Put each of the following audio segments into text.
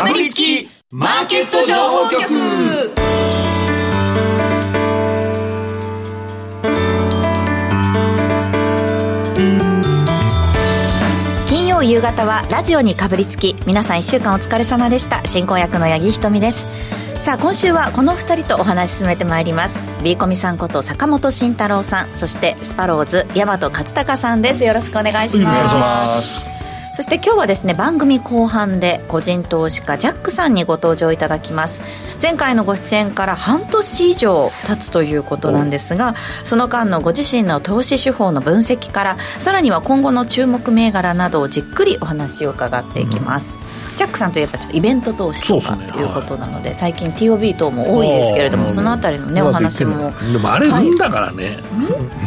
かぶりつきマーケット情報局。金曜夕方はラジオにかぶりつき皆さん1週間お疲れ様でした。進行役の八木ひとみです。さあ今週はこの2人とお話し進めてまいります。B コミさんこと坂本慎太郎さんそしてスパローズ大和勝孝さんです。よろしくお願いします。お願いしますそして今日はですね番組後半で個人投資家ジャックさんにご登場いただきます。前回のご出演から半年以上経つということなんですがその間のご自身の投資手法の分析からさらには今後の注目銘柄などをじっくりお話を伺っていきます、うん、ジャックさんといえばちょっとイベント投資とかということなので、ねはい、最近 TOB 等も多いですけれどもそのあたりのねお話も。でもあれ運だからね、は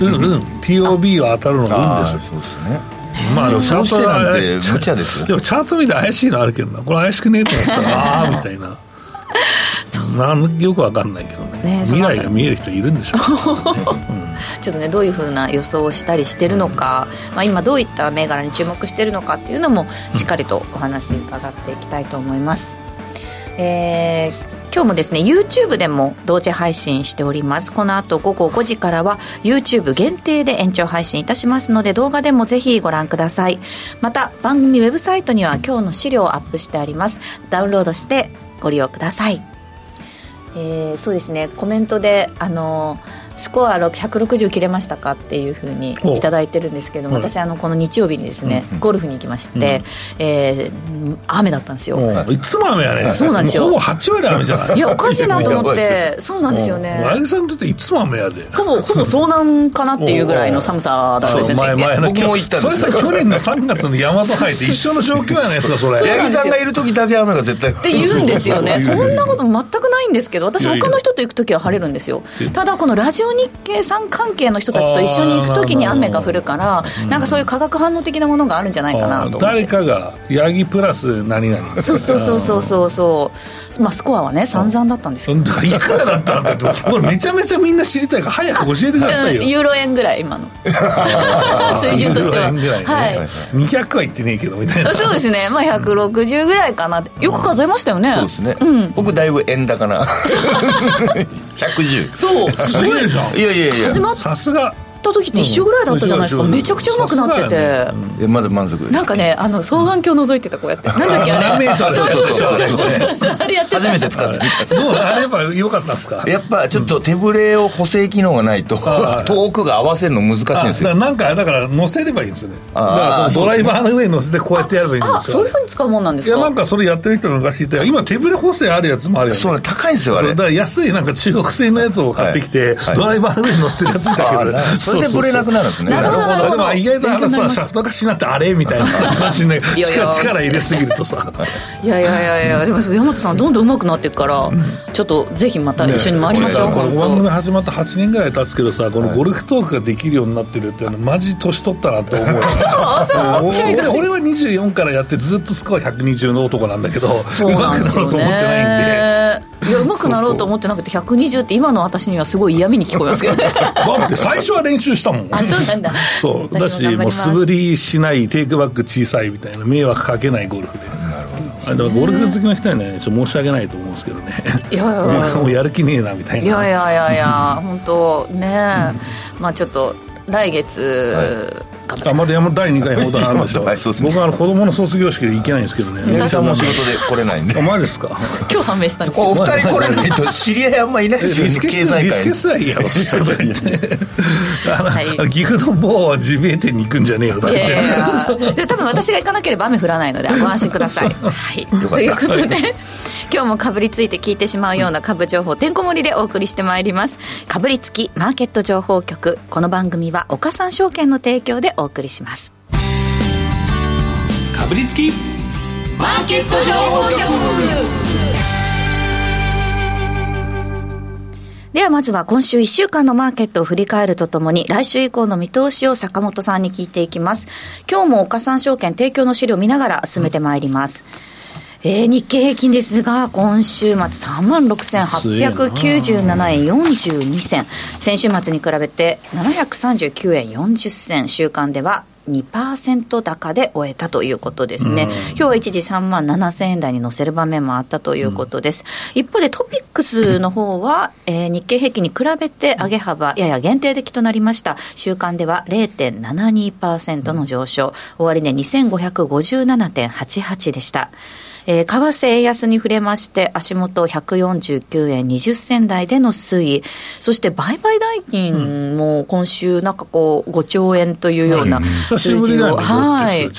い、うんうん。TOB は当たるのが運ですそうですねまあ、チャートなんて無茶ですよ。でもチャート見て怪しいのあるけどなこれ怪しくねえと思ったらああみたいな。なんよくわかんないけどね、ね、未来が見える人いるんでしょう、ね。うん、ちょっとねどういうふうな予想をしたりしてるのか、まあ、今どういった銘柄に注目してるのかっていうのもしっかりとお話伺っていきたいと思います、うん、えー今日もですね YouTube でも同時配信しております。この後午後5時からは YouTube 限定で延長配信いたしますので動画でもぜひご覧ください。また番組ウェブサイトには今日の資料をアップしてあります。ダウンロードしてご利用ください。えー、そうですね。コメントであのースコア160切れましたかっていうふうに頂いてるんですけども、私あのこの日曜日にですね、ゴルフに行きまして、うえ雨だったんですよ。いつも雨やね。そうなんですよ。ほぼ8割雨じゃない。いやおかしいなと思ってそうなんですよね。前木さんにとっていつも雨やで。ほぼほぼ遭難かなっていうぐらいの寒さだったんですよ。前前の僕も行ったそれさ去年の3月の山と入って一緒の状況やないですかそれ。八木さんがいる時だけ雨が絶対って言うんですよね。そんなこと全くないんですけど私他の人と行く時は晴れるんですよ。ただこのラジオ日経さん関係の人たちと一緒に行くときに雨が降るから、なんかそういう化学反応的なものがあるんじゃないかなと誰かがヤギプラス何々そうそうそうそうそうそう。まあスコアはね散々だったんですけど。いくらだったんだってこれめちゃめちゃみんな知りたいから早く教えてくださいよ。ユーロ円ぐらい今の。水準としては、ね、はい。200は言ってねえけどみたいな。そうですね。まあ160ぐらいかなよく数えましたよね、そうですね、うん、僕だいぶ円高な 110そうすごいでしょいやいやいや。始まさすがった時って一緒ぐらいだったじゃないですか、めちゃくちゃうまくなってて、えまだ満足なんかねあの双眼鏡覗いてたこうやって。なんだっけあれ。そうそうそうそうあれやって初めて使ってみどうあれやっぱ良かったですか？やっぱちょっと手ぶれを補正機能がないと遠くが合わせるの難しいんですよ。なんかだから乗せればいいんですよね。だからドライバーの上に乗せてこうやってやればいいんですよ。そういうふうに使うもんなんですか？いやなんかそれやってる人の昔いて今手ぶれ補正あるやつもあるよねそう高いんですよあれ。だから安いなんか中国製のやつを買ってきてドライバーの上に乗せてるやつ見たけど。それでブレなくなるですね。なるほど。でも意外とあのさ、シャフトがしなってあれみたいな感じで、力力入れすぎるとさ。いやいやいやいや、でも山本さんどんどん上手くなっていくから、ちょっとぜひまた一緒に回りましょう。この番組始まって8年ぐらい経つけどさ、このゴルフトークができるようになってるっていうのマジ年取ったなと思う。そうそう。俺は24からやってずっとスコア120の男なんだけど、うまくなろうと思ってないんで。いやうまくなろうと思ってなくて120って今の私にはすごい嫌味に聞こえますけどね。だって最初は練習したもん。あそうなんだ。そう。だしもう素振りしないテイクバック小さいみたいな迷惑かけないゴルフで。なるほど。だからゴルフ好きの人にはねちょっと申し訳ないと思うんですけどね。いやいやいや。もうやる気ねえなみたいな。いやいやいやいや本当ね、うん、まあちょっと来月、はいあまだ山第2回ほどあるでしょ、はい、そうですね、僕はあの子供の卒業式で行けないんですけどね。宮さんも仕事で来れないんで。あマジですか？今日判明したんですお二人来れないと知り合いあんまいないですよね。経済界リスケすらいいやろそしたらい。岐阜の某はジビエ店に行くんじゃねえよだって。いやいや。多分私が行かなければ雨降らないのでご安心ください。はい。ということで今日もかぶりついて聞いてしまうような株情報てんこ盛りでお送りしてまいります。かぶりつきマーケット情報局。この番組は岡三証券の提供でお送りします。かぶりつきマーケット情報局。ではまずは今週1週間のマーケットを振り返るとともに来週以降の見通しを坂本さんに聞いていきます。今日も岡三証券提供の資料を見ながら進めてまいります、うんえー、日経平均ですが、今週末3万6897円42銭。先週末に比べて739円40銭。週間では2%高で終えたということですね、今日は一時3万7000円台に乗せる場面もあったということです、うん、一方でトピックスの方は、えー、日経平均に比べて上げ幅やや限定的となりました。週間では0.72%の上昇、終値、ね、2557.88でしたえー、為替円安に触れまして、足元149円20銭台での推移、そして売買代金も今週、なんかこう、5兆円というような数字を、はい、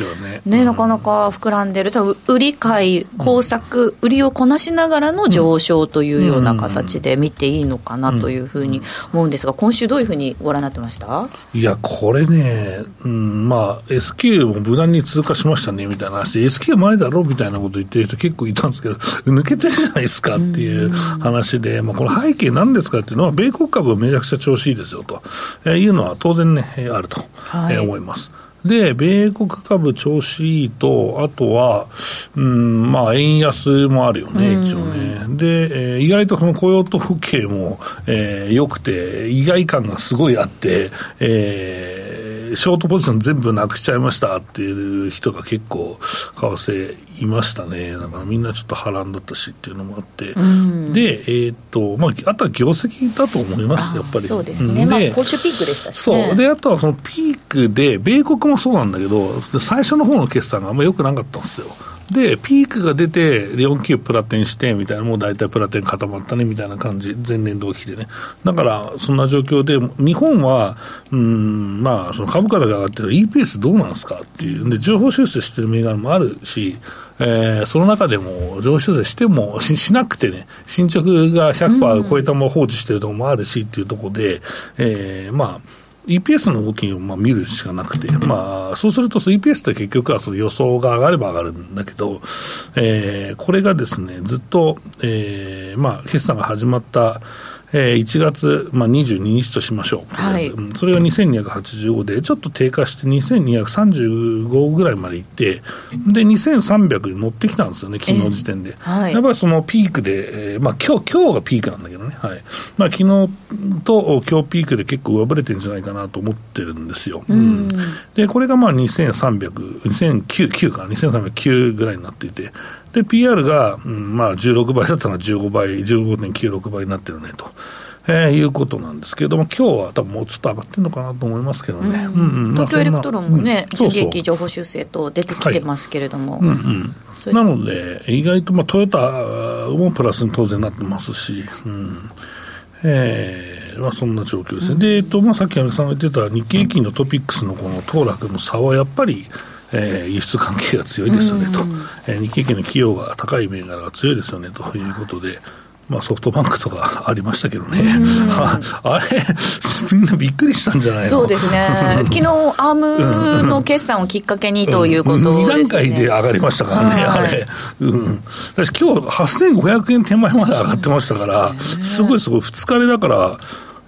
ね、なかなか膨らんでる、多分売り買い、工作、売りをこなしながらの上昇というような形で見ていいのかなというふうに思うんですが、今週、どういうふうにご覧になってました？いや、これね、うん、まあ、S q も無難に通過しましたねみたいな話で、S q 前だろみたいなこと言ってる人結構いたんですけど、抜けてるじゃないですかっていう話で、まあ、この背景なんですかっていうのは、米国株はめちゃくちゃ調子いいですよと、えー、いうのは当然ね、あると、はい、えー、思います。で、米国株調子いいと、あとは、うん、まあ、円安もあるよね、一応ね。で、えー、意外とその雇用統計も、えー、良くて、意外感がすごいあって、えー、ショートポジション全部なくしちゃいましたっていう人が結構、為替いましたね、だからみんなちょっと波乱だったしっていうのもあって、うん、で、えーとまあ、あとは業績だと思います、やっぱり。そうですね、まあ、今週ピークでしたし、ね、そう。であとはそのピークで、米国もそうなんだけど、最初の方の決算があんまり良くなかったんですよ。で、ピークが出て、4級プラテンしてみたいな、もう大体プラテン固まったねみたいな感じ、前年同期でね。だから、そんな状況で、日本は、うん、まあ、その株価だけ上がってる EPS どうなんですかっていう、で、情報修正してる銘柄もあるし、えー、その中でも、情報修正してもし、しなくてね、進捗が100%超えたまま放置してるところもあるしっていうところで、えー、まあ、EPS の動きをまあ見るしかなくて、まあ、そうすると EPS って結局はその予想が上がれば上がるんだけど、えー、これがですね、ずっと、えー、まあ、決算が始まったえー、1月、まあ、22日としましょう、はい、それが2285で、ちょっと低下して2235ぐらいまでいって、で、2300に乗ってきたんですよね、昨日時点で。えーはい、やっぱりそのピークで、えー、まあ今日今日がピークなんだけどね、はい。まあ昨日と今日ピークで結構上振れてるんじゃないかなと思ってるんですよ。うん、で、これがまあ2300、2009か、2309ぐらいになっていて、で、 PER が、うん、まあ16倍だったのが15倍、15.96倍になってるねと。えー、いうことなんですけれども、今日は多分もうちょっと上がってるのかなと思いますけどね、うん。うん、東京エレクトロンもね、純利益上方修正と出てきてますけれども。はい。うんうん、なので、意外と、まあ、トヨタもプラスに当然なってますし、うん。えーまあ、そんな状況ですね、うん、で、えっとまあ、さっき安倍さんが言ってた日経平均のトピックスのこの騰落の差はやっぱり、えー、輸出関係が強いですよねと、えー、日経平均の企業が高い銘柄が強いですよねということで、まあ、ソフトバンクとかありましたけどね、あれ、みんなびっくりしたんじゃないの？そうですね、昨日アームの決算をきっかけにということです、ね、2段階で上がりましたからね、あれ、うん、私、今日8500円手前まで上がってましたから、すごいすごい、2日でだから、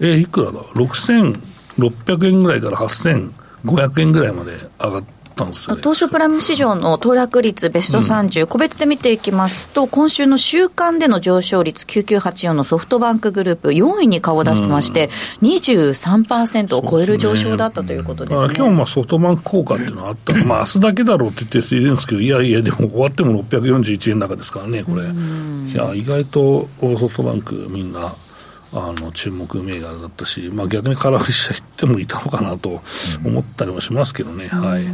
えー、いくらだ、6600円ぐらいから8500円ぐらいまで上がって。ったんですよ、ね、東証プライム市場の騰落率ベスト30、うん、個別で見ていきますと、今週の週間での上昇率9984のソフトバンクグループ、4位に顔を出してまして、うん、23%を超える上昇だったということですね。ね。今日もソフトバンク効果っていうのはあった。まあ明日だけだろうって言ってる人いるんですけど、いやいや、でも終わっても641円高ですからね、これ。いや、意外とソフトバンクみんなあの注目銘柄だったし、まあ、逆に空振りした人もいたのかなと思ったりもしますけどね。はい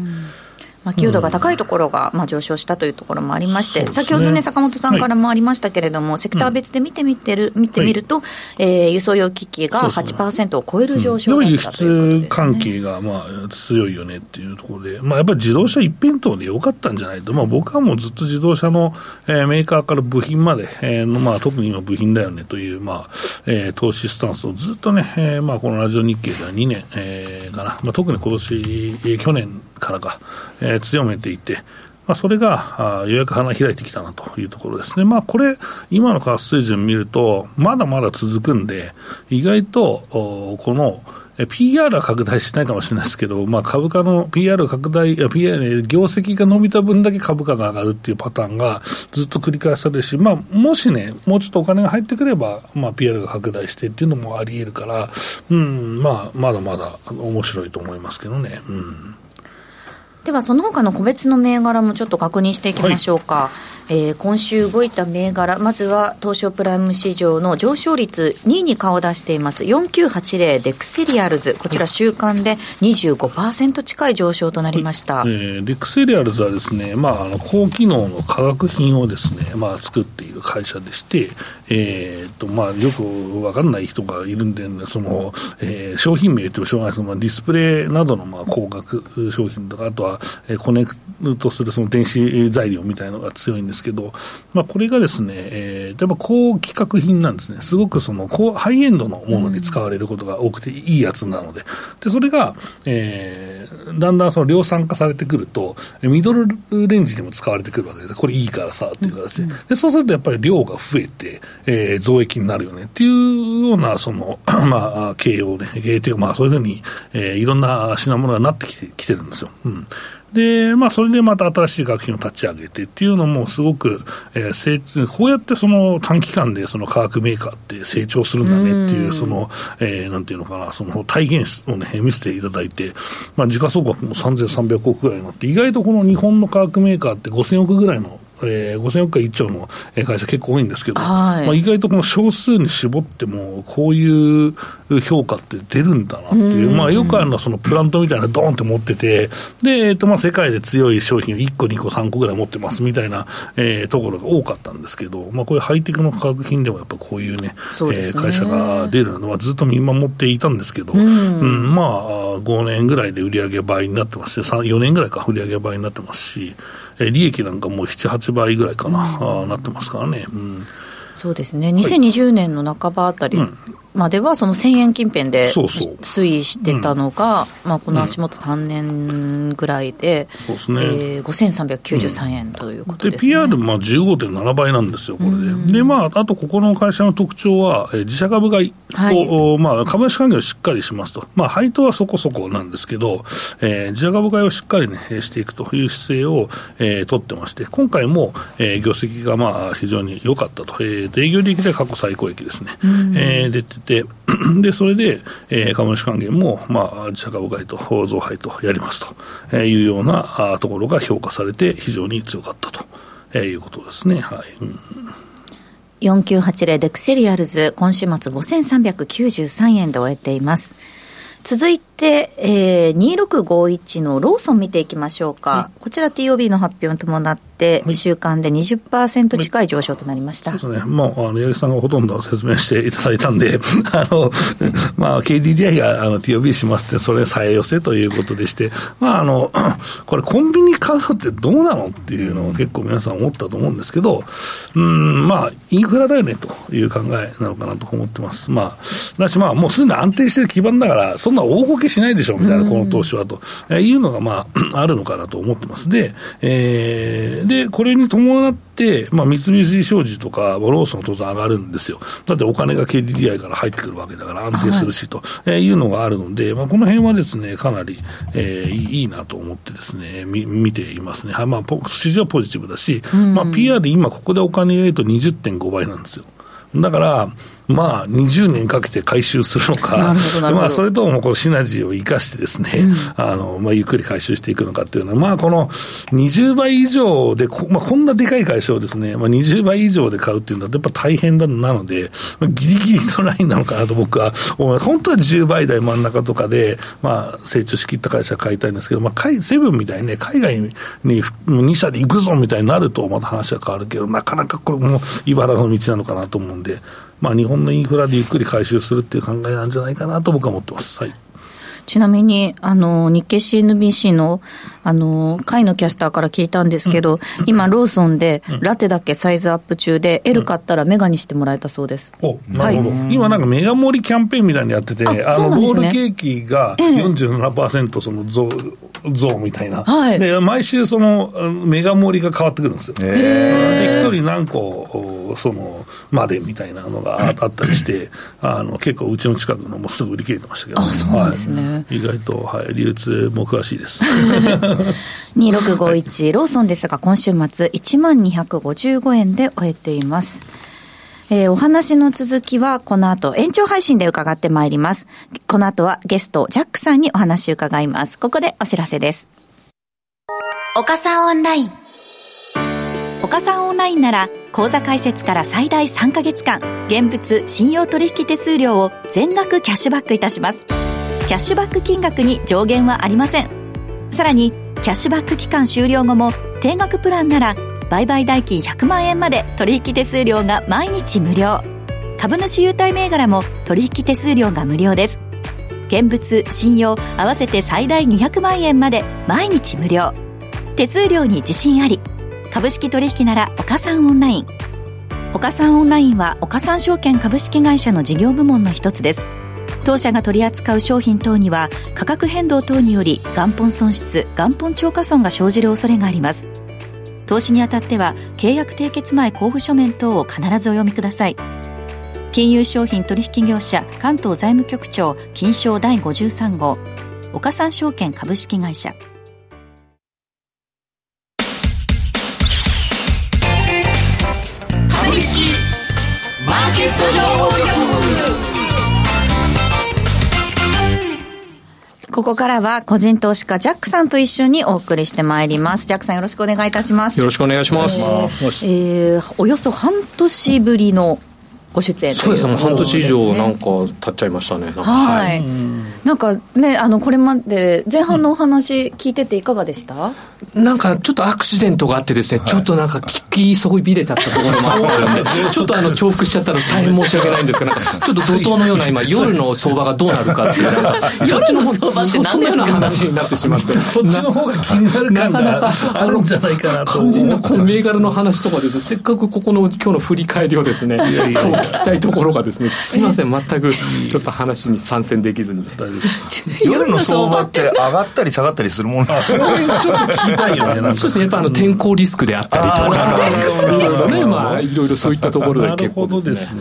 まあ、給度が高いところが、まあ、上昇したというところもありまして、うん、先ほどね、坂本さんからもありましたけれども、はい、セクター別で見てみてる、見てみると、はい、えー、輸送用機器が8%を超える上昇だったということです、ね、輸出関係が、まあ、強いよねっていうところで、まあ、やっぱり自動車一辺倒でよかったんじゃないと、まあ、僕はもうずっと自動車の、えー、メーカーから部品まで、えーまあ、特に今部品だよねという、まあえー、投資スタンスをずっとね、えーまあ、このラジオ日経では2年、えー、かな、まあ、特に今年、えー、去年からか、えー、強めていて、まあ、それがあようやく花開いてきたなというところですね。まあ、これ、今の為替水準見ると、まだまだ続くんで、意外と、この、PR は拡大しないかもしれないですけど、まあ、株価の PR 拡大、PR、業績が伸びた分だけ株価が上がるっていうパターンがずっと繰り返されるし、まあ、もしね、もうちょっとお金が入ってくれば、まあ、PR が拡大してっていうのもあり得るから、うん、まあ、まだまだ面白いと思いますけどね。うんではその他の個別の銘柄もちょっと確認していきましょうか、はい。えー、今週動いた銘柄、まずは東証プライム市場の上昇率2位に顔を出しています。4980デクセリアルズ、こちら週間で25%近い上昇となりました、えー、デクセリアルズはですね、まあ、あの高機能の化学品をですね、まあ、作っている会社でして、えーとまあ、よく分かんない人がいるんで、ね、そのえー、商品名というしょうがないですけど、まあ、ディスプレイなどのまあ光学商品とか、あとは、えー、コネクトするその電子材料みたいなのが強いんですけど、まあ、これがですね、えー、やっぱ高規格品なんですね、すごくその高ハイエンドのものに使われることが多くて、いいやつなので、でそれが、えー、だんだんその量産化されてくると、ミドルレンジでも使われてくるわけです、これいいからさっていう形で、でそうするとやっぱり量が増えて、えー、増益になるよねっていうような、その、まあ、経営をね、経営というか、まあ、そういうふうに、えー、いろんな品物がなってきてきてるんですよ。うんで、まあ、それでまた新しい学品を立ち上げてっていうのも、すごく、えー、成長、こうやってその短期間でその化学メーカーって成長するんだねっていう、その、えー、なんていうのかな、その体現をね、見せていただいて、まあ、時価総額も3300億ぐらいになって、意外とこの日本の化学メーカーって5000億ぐらいのえー、5000億回1兆の会社結構多いんですけど、はい、まあ、意外とこの少数に絞っても、こういう評価って出るんだなっていう、まあ、よくあるのはそのプラントみたいなドーンって持ってて、で、えーとまあ、世界で強い商品を1個、2個、3個ぐらい持ってますみたいな、えー、ところが多かったんですけど、まあ、こういうハイテクの化学品でもやっぱこういうね、ね。えー、会社が出るのはずっと見守っていたんですけど、うん、うん、まあ、5年ぐらいで売り上げ倍になってますし、4年ぐらいか、売り上げ倍になってますし、え利益なんかもう7、8倍ぐらいかな、うん、なってますからね。うん。そうですね、2020年の半ばあたりまでは、その1000円近辺で推移してたのが、まあ、この足元3年ぐらいで、そうですね。えー、5393円ということですね、で PR、まあ、15.7倍なんですよ、これで。で、まあ、あとここの会社の特徴は、えー、自社株買いを、はい、まあ、株主還元をしっかりしますと、まあ、配当はそこそこなんですけど、えー、自社株買いをしっかり、ね、していくという姿勢を、えー、取ってまして、今回も、えー、業績がまあ非常に良かったと、えー、営業利益で過去最高益ですね、えー、出てて、で、それで、えー、株主還元も、まあ、自社株買いと増配とやりますというようなところが評価されて、非常に強かったということですね。はい。うん4980デクセリアルズ、今週末5393円で終えています。続いて、えー、2651のローソン見ていきましょうか。こちら TOB の発表に伴って、週間で20%近い上昇となりました。はい、そうですね。まあ、あの、八木さんがほとんど説明していただいたんで、あの、まあ、KDDI があの TOB しますって、それ再寄せということでして、まあ、あの、これコンビニ買うのってどうなのっていうのを結構皆さん思ったと思うんですけど、うん、まあ、インフラだよねという考えなのかなと思ってます。まあ、だしまあ、もうすでに安定してる基盤だから、そんな大ごけしないでしょみたいな、この投資はというのが、まあ、あるのかなと思ってます。で、えー、で、これに伴って、まあ、三菱商事とか、ローソン当然上がるんですよ。だってお金が KDDI から入ってくるわけだから安定するし、というのがあるので、まあ、この辺はですね、かなり、えー、いいなと思ってですね、み見ていますね。はい、まあ、市場はポジティブだし、まあ、PR で今ここでお金入れると20.5倍なんですよ。だから、まあ、20年かけて回収するのか、まあ、それともこのシナジーを生かしてですね、うん、あの、まあ、ゆっくり回収していくのかっていうのは、まあ、この20倍以上でこ、まあ、こんなでかい会社をですね、まあ、20倍以上で買うっていうのは、やっぱ大変だなので、まあ、ギリギリのラインなのかなと僕は思います。本当は10倍台真ん中とかで、まあ、成長しきった会社買いたいんですけど、まあ、セブンみたいにね、海外に2社で行くぞみたいになると、また話は変わるけど、なかなかこれも茨の道なのかなと思うんで、まあ、日本のインフラでゆっくり回収するっていう考えなんじゃないかなと僕は思ってます。はいちなみに、あの、日経 CNBC の、あの、会のキャスターから聞いたんですけど、うん、今、ローソンで、ラテだけサイズアップ中で、L 買ったらメガにしてもらえたそうです。お、なるほど。はい、今なんかメガ盛りキャンペーンみたいにやってて、あ、ね、の、ロールケーキが47%その増、増みたいな。はい。で、毎週その、メガ盛りが変わってくるんですよ。で、一人何個、その、までみたいなのがあったりして、あの、結構うちの近くのもすぐ売り切れてましたけど、あ、そうなんですね。はい意外と、はい、流通も詳しいです。2651、ローソンですが、今週末、1万255円で終えています。えー、お話の続きはこの後延長配信で伺ってまいります。この後はゲストジャックさんにお話を伺います。ここでお知らせです。岡三オンライン岡三オンラインなら口座開設から最大3ヶ月間現物信用取引手数料を全額キャッシュバックいたしますキャッシュバック金額に上限はありません。さらにキャッシュバック期間終了後も定額プランなら売買代金100万円まで取引手数料が毎日無料。株主優待銘柄も取引手数料が無料です。現物信用合わせて最大200万円まで毎日無料。手数料に自信あり株式取引なら岡三オンライン。岡三オンラインは岡三証券株式会社の事業部門の一つです。当社が取り扱う商品等には価格変動等により元本損失元本超過損が生じる恐れがあります。投資にあたっては契約締結前交付書面等を必ずお読みください。金融商品取引業者関東財務局長金賞第53号。岡三証券株式会社。ここからは個人投資家ジャックさんと一緒にお送りしてまいります。ジャックさんよろしくお願いいたします。よろしくお願いします。えー、およそ半年ぶりのご出演そうですね、もう半年以上なんか経っちゃいましたね。なんかはい、なんかね、あの、これまで前半のお話聞いてていかがでした、なんかちょっとアクシデントがあってですね、ちょっとなんか聞きそびれちゃったところもあったので、ちょっとあの重複しちゃったの大変申し訳ないんですけど、ちょっと怒涛のような今、夜の相場がどうなるかっていう、なんか夜の相場って何ですか？そそんなような話になってしまって。そっちの方が気になる感があるんじゃないかなと。思肝心なうこの銘柄の話とかですね。せっかくここの今日の振り返りをですね、今日聞きたいところがですね、すいません、全くちょっと話に参戦できずに。夜の相場って。上がったり下がったりするもの。なんですかちょっと聞きたいよね。なんかそうですね、やっぱあの天候リスクであったりとか、あーいろいろね、まあ、いろいろそういったところでなる結構ほどでですす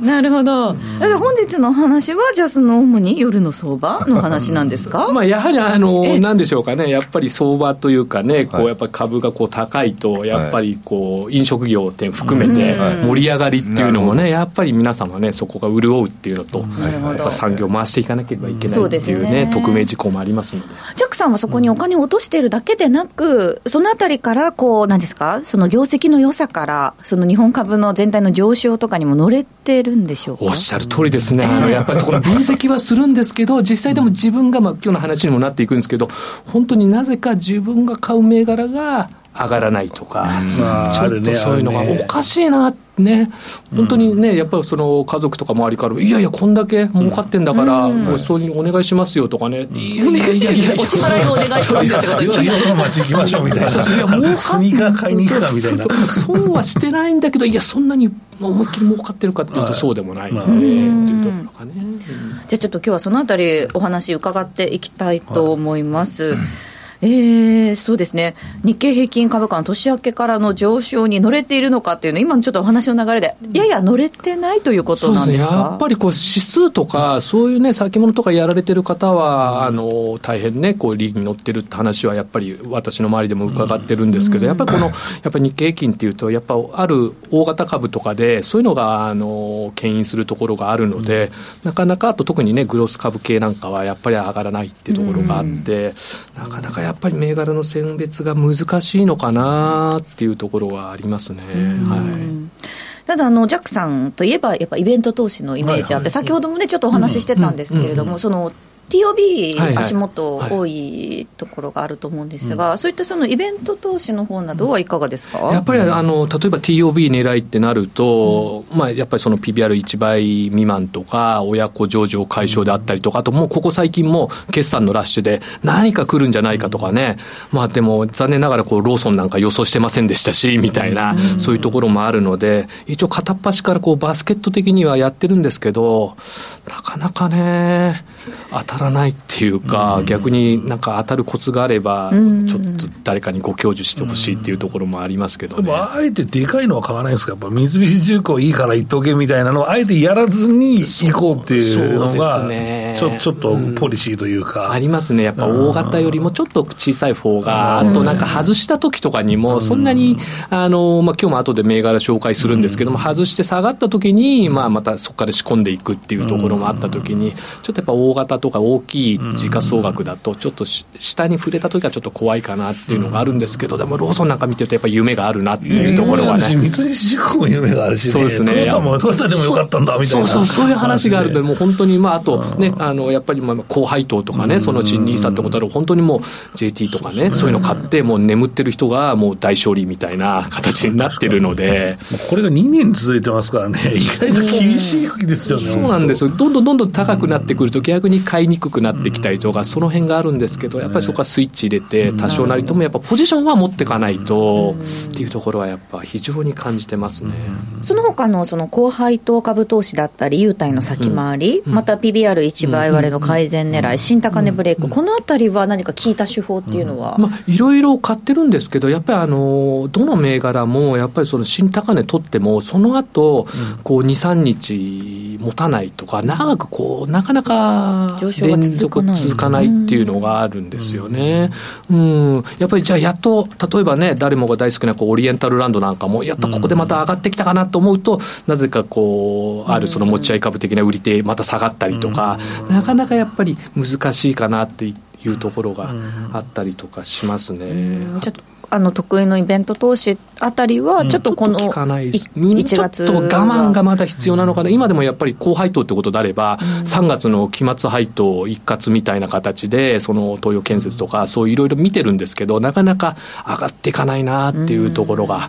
ね。ねなるほど。え本日のお話は、じゃあその主に夜の相場の話なんですか？まあ、やはりあえの、なんでしょうかね、やっぱり相場というかね、こうやっぱり株がこう高いと、やっぱりこう飲食業って含めて盛り上がりっていうのもね、やっぱり皆様ね、そこが潤うっていうのと、やっぱ産業を回していかなければいけないそうっていうですよねね、匿名事項もありますので。ジャックさんはそこにお金を落としているだけでなく、そのあたりから、こう、なんですか、その業績の良さから、その日本株の全体の上昇とかにも乗れてるんでしょうか？おっしゃる通りですね、あのやっぱりそこの分析はするんですけど、実際でも自分が、まあ今日の話にもなっていくんですけど、本当になぜか自分が買う銘柄が上がらないとか、まあちょっとそういうのがおかしいなね、本当にね、やっぱりその家族とか周りから、いやいや、こんだけ儲かってんだから、もうそういうお願いしますよとかね、いやいやいやいやいや、お支払いをお願いしますよって。ことですよね次の街行きましょうみたいな。そうそういや儲かっスニーカー買いに行くかみたいな。そうはしてないんだけど、いや、そんなに思いっきり儲かってるかっていうと、そうでもないので、っていうところがね。じゃあちょっと今日はそのあたりお話伺っていきたいと思います。えー、そうですね、日経平均株価の年明けからの上昇に乗れているのかっていうの、今のちょっとお話の流れで、やや乗れてないということなんですか？やっぱりこう指数とか、そういうね、先物とかやられてる方は、あの大変ね、こうリーグに乗ってるって話は、やっぱり私の周りでも伺ってるんですけど、やっぱりこの、やっぱり日経平均っていうと、やっぱある大型株とかで、そういうのがあの牽引するところがあるので、なかなか、あと特にね、グロース株系なんかは、やっぱり上がらないっていうところがあって、なかなかやっぱり銘柄の選別が難しいのかなっていうところはありますね。はい。ただあの、ジャックさんといえば、やっぱイベント投資のイメージあって、先ほどもね、ちょっとお話ししてたんですけれども、その TOB 足元多いところがあると思うんですが、そういったそのイベント投資の方などはいかがですか？やっぱりあの例えば TOB 狙いってなると、まあ、やっぱりその PBR1 倍未満とか、親子上場解消であったりとか、あともうここ最近も決算のラッシュで何か来るんじゃないかとかね、まあでも残念ながらこうローソンなんか予想してませんでしたし、みたいな、そういうところもあるので、一応片っ端からこうバスケット的にはやってるんですけど、なかなかね、当たらないっていうか、逆になんか当たるコツがあれば、ちょっと誰かにご教授してほしいっていうところもありますけどね。でもあえてでかいのは買わないんですか？やっぱ三菱重工いいから言っとけみたいなのをあえてやらずに行こうっていうのそうでがすね。ちょちょっとポリシーというか、ありますね、やっぱ大型よりもちょっと小さい方が、あとなんか外した時とかにも、そんなに、あのまあ今日も後で銘柄紹介するんですけども、外して下がった時に、まあまたそこから仕込んでいくっていうところもあった時に、ちょっとやっぱ大型とか大きい時価総額だと、ちょっと下に触れた時はちょっと怖いかなっていうのがあるんですけど、でもローソンなんか見てると、やっぱり夢があるなっていうところはね。三菱重工も夢があるし、ね、そうですね。トヨタもトヨタでもよかったんだみたいな。そうそう、そういう話があるので、もう本当に、まあ、あとね、あの、やっぱり、まあ、高配当とかね、その新ニーサってことは、本当にもう JT とかね、そういうの買って、もう眠ってる人がもう大勝利みたいな形になってるので。これが2年続いてますからね、意外と厳しい時ですよね。そうなんですよ。どんどんどんどん高くなってくると、逆に買いにくくなってきたりとか、その辺があるんですけど、やっぱりそこはスイッチ入れて、多少なりともやっぱポジションは持っていかないと、っていうところはやっぱ非常に感じてますね。その他のその高配当株投資だったり、優待の先回り、また PBR1 倍割れの改善狙い、新高値ブレイク、このあたりは何か効いた手法っていうのは、まあ、いろいろ買ってるんですけど、やっぱりあのどの銘柄も、やっぱりその新高値取っても、その後、こう2、3日持たないとか、長くこう、なかなか連続続かないっていうのがあるんですよね。うん、やっぱりじゃあ、やっと、例えばね、誰もが大好きなこうオリエンタルランドなんかも、やっとここでまた上がってきたかなと思うと、なぜかこう、あるその持ち合い株的な売り手、また下がったりとか、なかなかやっぱり難しいかなっていうところがあったりとかしますね。ちょっとあの得意のイベント投資あたりは、ちょっとこの、うん、1月。ちょっと我慢がまだ必要なのかな、今でもやっぱり高配当ってことであれば、うん、3月の期末配当一括みたいな形で、その東洋建設とか、そういろいろ見てるんですけど、なかなか上がっていかないなっていうところが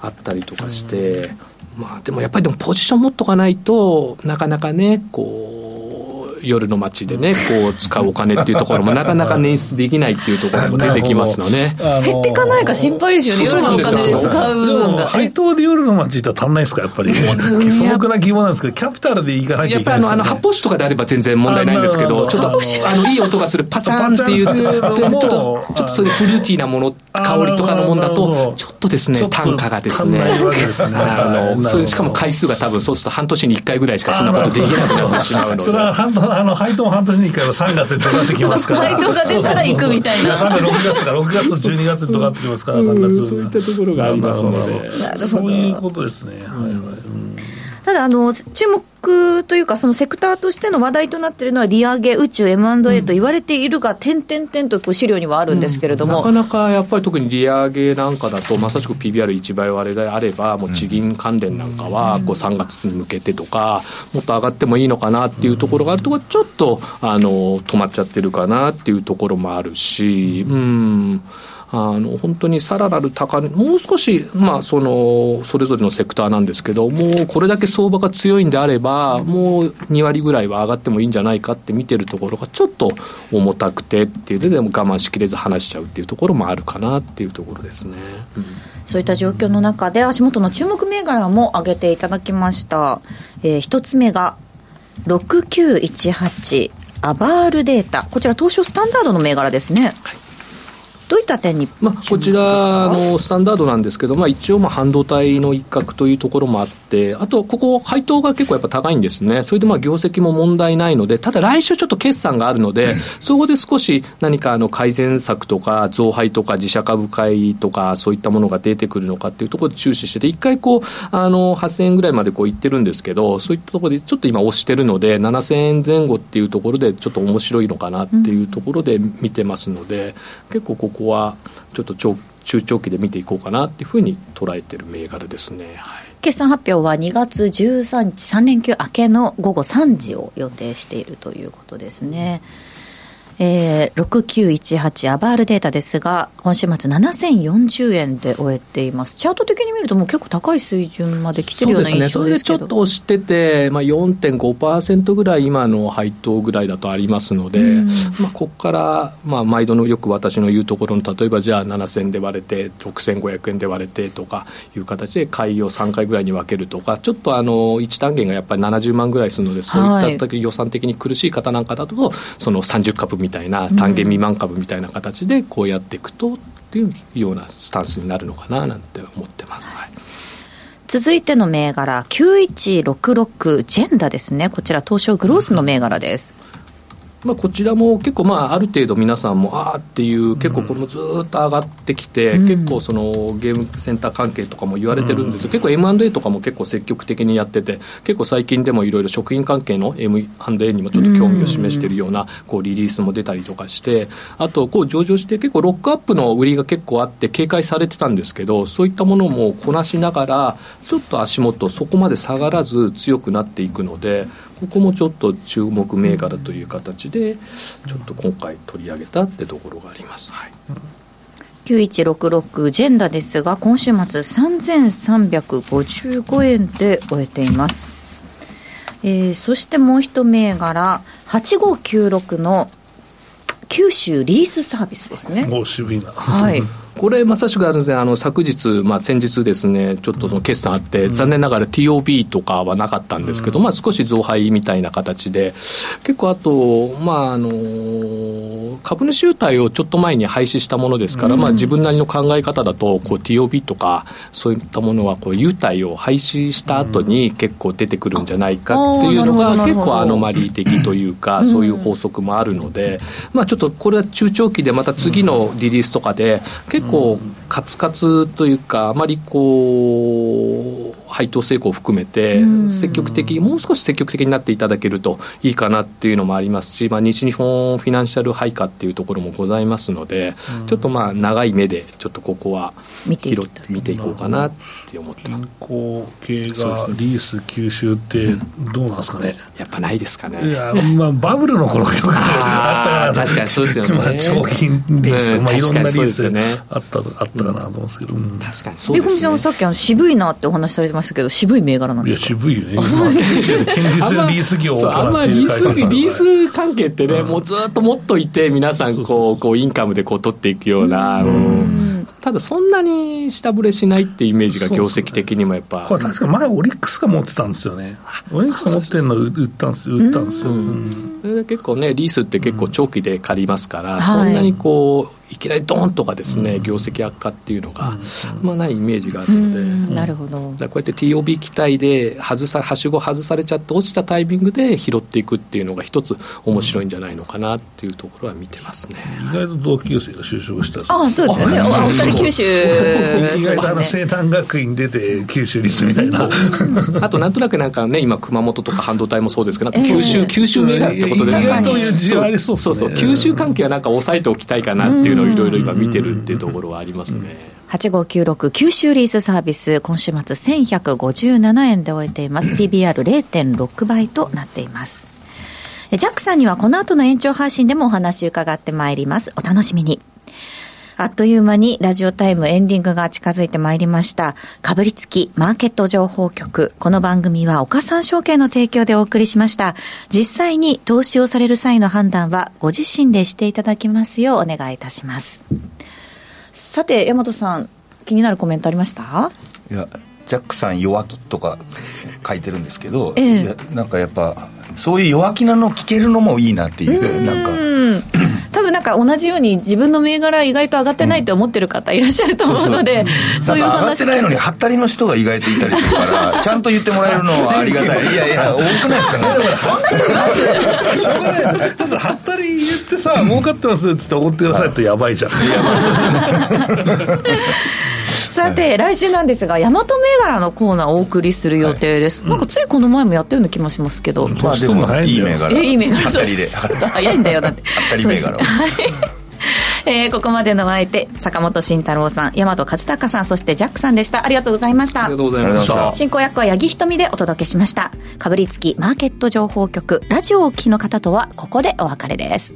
あったりとかして。まあ、でもやっぱりでもポジション持っとかないとなかなかねこう夜の街でね、こう使うお金っていうところもなかなか捻出できないっていうところも出てきますので、減っていかないか心配ですよね、夜のお金で使う部分が。配当で夜の街って足んないですか、やっぱり。素朴な疑問なんですけど、キャピタルでいかなきゃいけない、ね、やっぱりあの、あの発泡酒とかであれば全然問題ないんですけど、ちょっと、あの、いい音がするパチャンっていう、ちょっと、ちょっとそれフルーティーなもの、香りとかのもんだと、ちょっとですね、単価がですね、あの、しかも回数が多分そうすると半年に1回ぐらいしかそんなことできなくなってしまうので。それはあの配当も半年に1回は3月にとかってきますから。配当が出たら行くみたいな。6月か6月12月にとかってきますから3月そういったところがありますので。そういうことですね、はいはい、うん。ただあの、注目というか、そのセクターとしての話題となっているのは、利上げ、宇宙、M&A と言われているが、点々点とこう資料にはあるんですけれども、うん、なかなかやっぱり特に利上げなんかだと、まさしく PBR1 倍割れであれば、もう地銀関連なんかは、こう3月に向けてとか、もっと上がってもいいのかなっていうところがあるところ、ちょっとあの止まっちゃってるかなっていうところもあるし、うん。あの本当にさらなる高値、もう少し、まあ、そのそれぞれのセクターなんですけど、もうこれだけ相場が強いんであれば、もう2割ぐらいは上がってもいいんじゃないかって見てるところが、ちょっと重たくてっていうで、でも我慢しきれず話しちゃうっていうところもあるかなっていうところですね。うんそういった状況の中で、足元の注目銘柄も挙げていただきました。えー、一つ目が、6918アバールデータ。こちら東証スタンダードの銘柄ですね。はいどういった点に、まあ、こちらのスタンダードなんですけど、まあ、一応まあ半導体の一角というところもあって、あとここ、配当が結構やっぱ高いんですね、それでまあ業績も問題ないので、ただ来週ちょっと決算があるので、そこで少し何かあの改善策とか、増配とか自社株買いとか、そういったものが出てくるのかっていうところで注視してて、一回こう、あの8000円ぐらいまでこういってるんですけど、そういったところでちょっと今、押してるので、7000円前後っていうところで、ちょっと面白いのかなっていうところで見てますので、結構こここはちょっと長中長期で見ていこうかなっていうふうに捉えてる銘柄ですね。はい決算発表は2月13日、3連休明けの午後3時を予定しているということですね。えー、6918アバールデータですが、今週末7040円で終えています。チャート的に見るともう結構高い水準まで来てるような印象ですけどそうですね。それでちょっと押してて、まあ4.5%ぐらい今の配当ぐらいだとありますので、まあここから、まあ毎度のよく私の言うところの、例えばじゃあ7000で割れて、6500円で割れてとかいう形で買いを3回ぐらいに分けるとか、ちょっとあの、1単元がやっぱり70万ぐらいするので、そういった予算的に苦しい方なんかだと、その30株みたいな単元未満株みたいな形でこうやっていくとっていうようなスタンスになるのかななんて思ってます。はい続いての銘柄、9166ジェンダですね。こちら東証グロースの銘柄です。まあ、こちらも結構、まあ、ある程度皆さんもああっていう結構これもずっと上がってきて、うん、結構そのゲームセンター関係とかも言われてるんですよ、うん、結構 M&A とかも結構積極的にやってて結構最近でもいろいろ食品関係の M&A にもちょっと興味を示しているようなこうリリースも出たりとかしてあとこう上場して結構ロックアップの売りが結構あって警戒されてたんですけどそういったものもこなしながらちょっと足元そこまで下がらず強くなっていくのでここもちょっと注目銘柄という形でちょっと今回取り上げたってところがあります。はい9166ジェンダですが今週末3355円で終えています、えー、そしてもう一銘柄8596の九州リースサービスですね。もう渋いな。はい。これまさしくあの、あの昨日、まあ、先日ですね、ちょっとその決算あって、残念ながら TOB とかはなかったんですけど、まあ、少し増配みたいな形で、結構あと、まああの株主優待をちょっと前に廃止したものですから、まあ、自分なりの考え方だと、こう TOB とか、そういったものはこう優待を廃止した後に結構出てくるんじゃないかっていうのが、結構アノマリー的というか、そういう法則もあるので、まあ、ちょっとこれは中長期で、また次のリリースとかで、結構、カツカツというか、あまりこう、配当成功を含めて、積極的、もう少し積極的になっていただけるといいかなっていうのもありますし、まあ、西日本フィナンシャル配下っていうところもございますので、ちょっとまあ長い目で、ちょっとここは拾って見ていこうかなって思ってます。銀行系がリース吸収ってどうなんですかね、やっぱないですかね。いや、まあ、バブルの頃よく あったから、確かにそうですよね。まあ、長金リース、まあ、いろんなリースあったあったかなと思うんですけど、確かにそうですね。さんさっきあの渋いなってお話されてましたけど、渋い銘柄なんですか？いや、渋いよね。堅実なリース業をあんまりリース、リース関係ってね、もうずっと持っといて、皆さんこう、こう、インカムでこう取っていくような、ただそんなに下振れしないっていうイメージが業績的にもやっぱ。これ確か前オリックスが持ってたんですよね。オリックスが持ってるの売ったんです売ったんですよ。それで結構ね、リースって結構長期で借りますから、そんなにこう、いきなりドーンとかですね、業績悪化っていうのが、まあ、ないイメージがあるので、なるほど。こうやって TOB 期待で外さはしご外されちゃって落ちたタイミングで拾っていくっていうのが一つ面白いんじゃないのかなっていうところは見てますね。意外と同級生が就職したああそうですよね。お二人九州。意外とあの西南学院出て九州立みたいな。あとなんとなくなんかね今熊本とか半導体もそうですけど九州、九州銘柄ってことで、ね、そうそうそう。九州関係はなんか抑えておきたいかなっていうのをいろいろ今見てるっていうところはありますね。8596九州リースサービス、今週末1157円で終えています。PBR0.6 倍となっています。ジャックさんにはこの後の延長配信でもお話伺ってまいります。お楽しみに。あっという間にラジオタイムエンディングが近づいてまいりました。かぶりつきマーケット情報局。この番組は岡三証券の提供でお送りしました。実際に投資をされる際の判断はご自身でしていただきますようお願いいたします。さて、大和さん、気になるコメントありました？いや、ジャックさん弱気とか書いてるんですけど、ええ、いやなんかやっぱ、そういう弱気なの聞けるのもいいなっていう、なんか。なんか同じように自分の銘柄意外と上がってないって思ってる方いらっしゃると思うので、そういう話上がってないのにはったりの人が意外といたりするからちゃんと言ってもらえるのはありがたいいやいや多くないですかねしょうがないですただはったり言ってさ儲かってますっつって怒ってくださいとやばいじゃん さて、来週なんですが、大和銘柄のコーナーをお送りする予定です。はい、なんかついこの前もやったような気もしますけど。まあでも、いい銘柄。いい銘柄。ったりで。早いんだよ、だって。あったり銘柄。はい。えー、ここまでの相手、坂本慎太郎さん、大和勝孝さん、そしてジャックさんでした。ありがとうございました。ありがとうございました。進行役は八木ひとみでお届けしました。かぶりつきマーケット情報局、ラジオをお聞きの方とは、ここでお別れです。